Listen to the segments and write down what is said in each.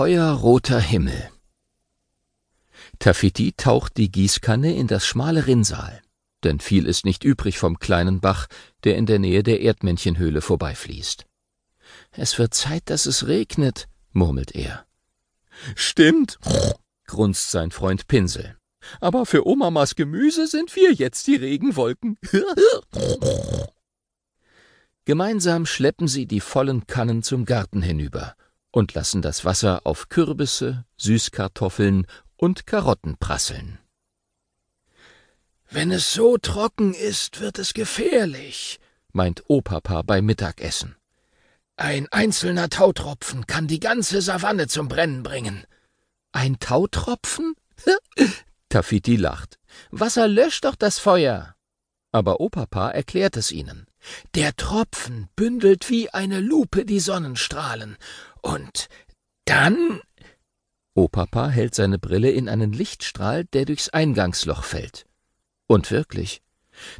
Feuerroter Himmel. Tafiti taucht die Gießkanne in das schmale Rinnsal, denn viel ist nicht übrig vom kleinen Bach, der in der Nähe der Erdmännchenhöhle vorbeifließt. Es wird Zeit, dass es regnet, murmelt er. Stimmt, grunzt sein Freund Pinsel. Aber für Omamas Gemüse sind wir jetzt die Regenwolken. Gemeinsam schleppen sie die vollen Kannen zum Garten hinüber und lassen das Wasser auf Kürbisse, Süßkartoffeln und Karotten prasseln. Wenn es so trocken ist, wird es gefährlich, meint Opapa beim Mittagessen. Ein einzelner Tautropfen kann die ganze Savanne zum Brennen bringen. Ein Tautropfen? Tafiti lacht. Wasser löscht doch das Feuer. Aber Opapa erklärt es ihnen. Der Tropfen bündelt wie eine Lupe die Sonnenstrahlen. Und dann. Opapa hält seine Brille in einen Lichtstrahl, der durchs Eingangsloch fällt. Und wirklich,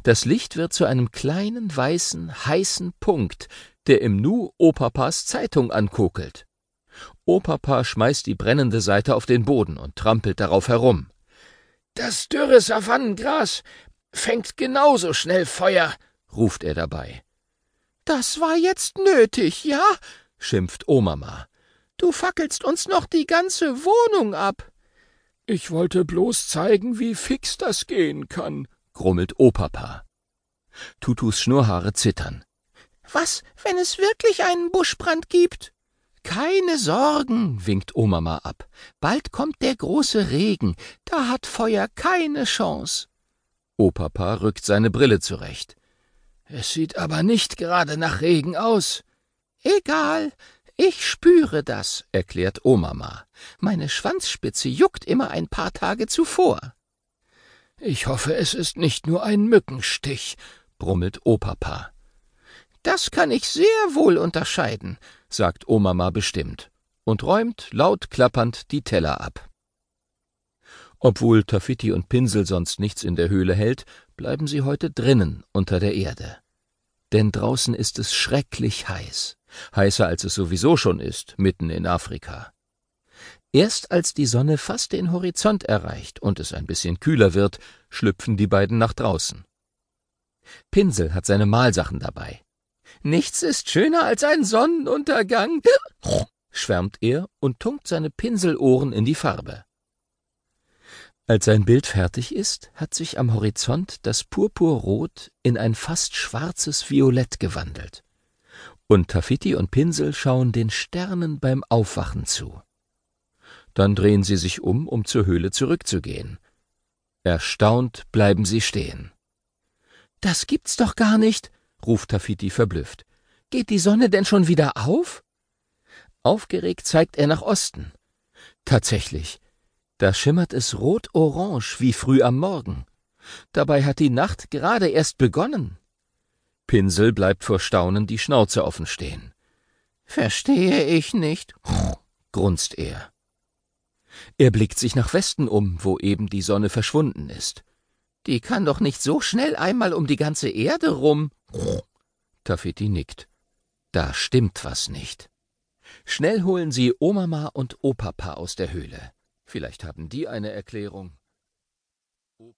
das Licht wird zu einem kleinen, weißen, heißen Punkt, der im Nu Opapas Zeitung ankokelt. Opapa schmeißt die brennende Seite auf den Boden und trampelt darauf herum. Das dürre Savannengras fängt genauso schnell Feuer, ruft er dabei. Das war jetzt nötig, ja? Schimpft Omama. Du fackelst uns noch die ganze Wohnung ab. Ich wollte bloß zeigen, wie fix das gehen kann, grummelt Opapa. Tutus Schnurrhaare zittern. Was, wenn es wirklich einen Buschbrand gibt? Keine Sorgen, winkt Omama ab. Bald kommt der große Regen, da hat Feuer keine Chance. Opapa rückt seine Brille zurecht. Es sieht aber nicht gerade nach Regen aus. Egal, ich spüre das, erklärt Omama. Meine Schwanzspitze juckt immer ein paar Tage zuvor. Ich hoffe, es ist nicht nur ein Mückenstich, brummelt Opapa. Das kann ich sehr wohl unterscheiden, sagt Omama bestimmt und räumt laut klappernd die Teller ab. Obwohl Tafiti und Pinsel sonst nichts in der Höhle hält, bleiben sie heute drinnen unter der Erde. Denn draußen ist es schrecklich heiß, heißer als es sowieso schon ist, mitten in Afrika. Erst als die Sonne fast den Horizont erreicht und es ein bisschen kühler wird, schlüpfen die beiden nach draußen. Pinsel hat seine Malsachen dabei. Nichts ist schöner als ein Sonnenuntergang, schwärmt er und tunkt seine Pinselohren in die Farbe. Als sein Bild fertig ist, hat sich am Horizont das Purpurrot in ein fast schwarzes Violett gewandelt. Und Tafiti und Pinsel schauen den Sternen beim Aufwachen zu. Dann drehen sie sich um, um zur Höhle zurückzugehen. Erstaunt bleiben sie stehen. Das gibt's doch gar nicht, ruft Tafiti verblüfft. Geht die Sonne denn schon wieder auf? Aufgeregt zeigt er nach Osten. Tatsächlich, da schimmert es rot-orange wie früh am Morgen. Dabei hat die Nacht gerade erst begonnen. Pinsel bleibt vor Staunen die Schnauze offen stehen. Verstehe ich nicht, grunzt er. Er blickt sich nach Westen um, wo eben die Sonne verschwunden ist. Die kann doch nicht so schnell einmal um die ganze Erde rum. Tafiti nickt. Da stimmt was nicht. Schnell holen sie Omama und Opapa aus der Höhle. Vielleicht haben die eine Erklärung.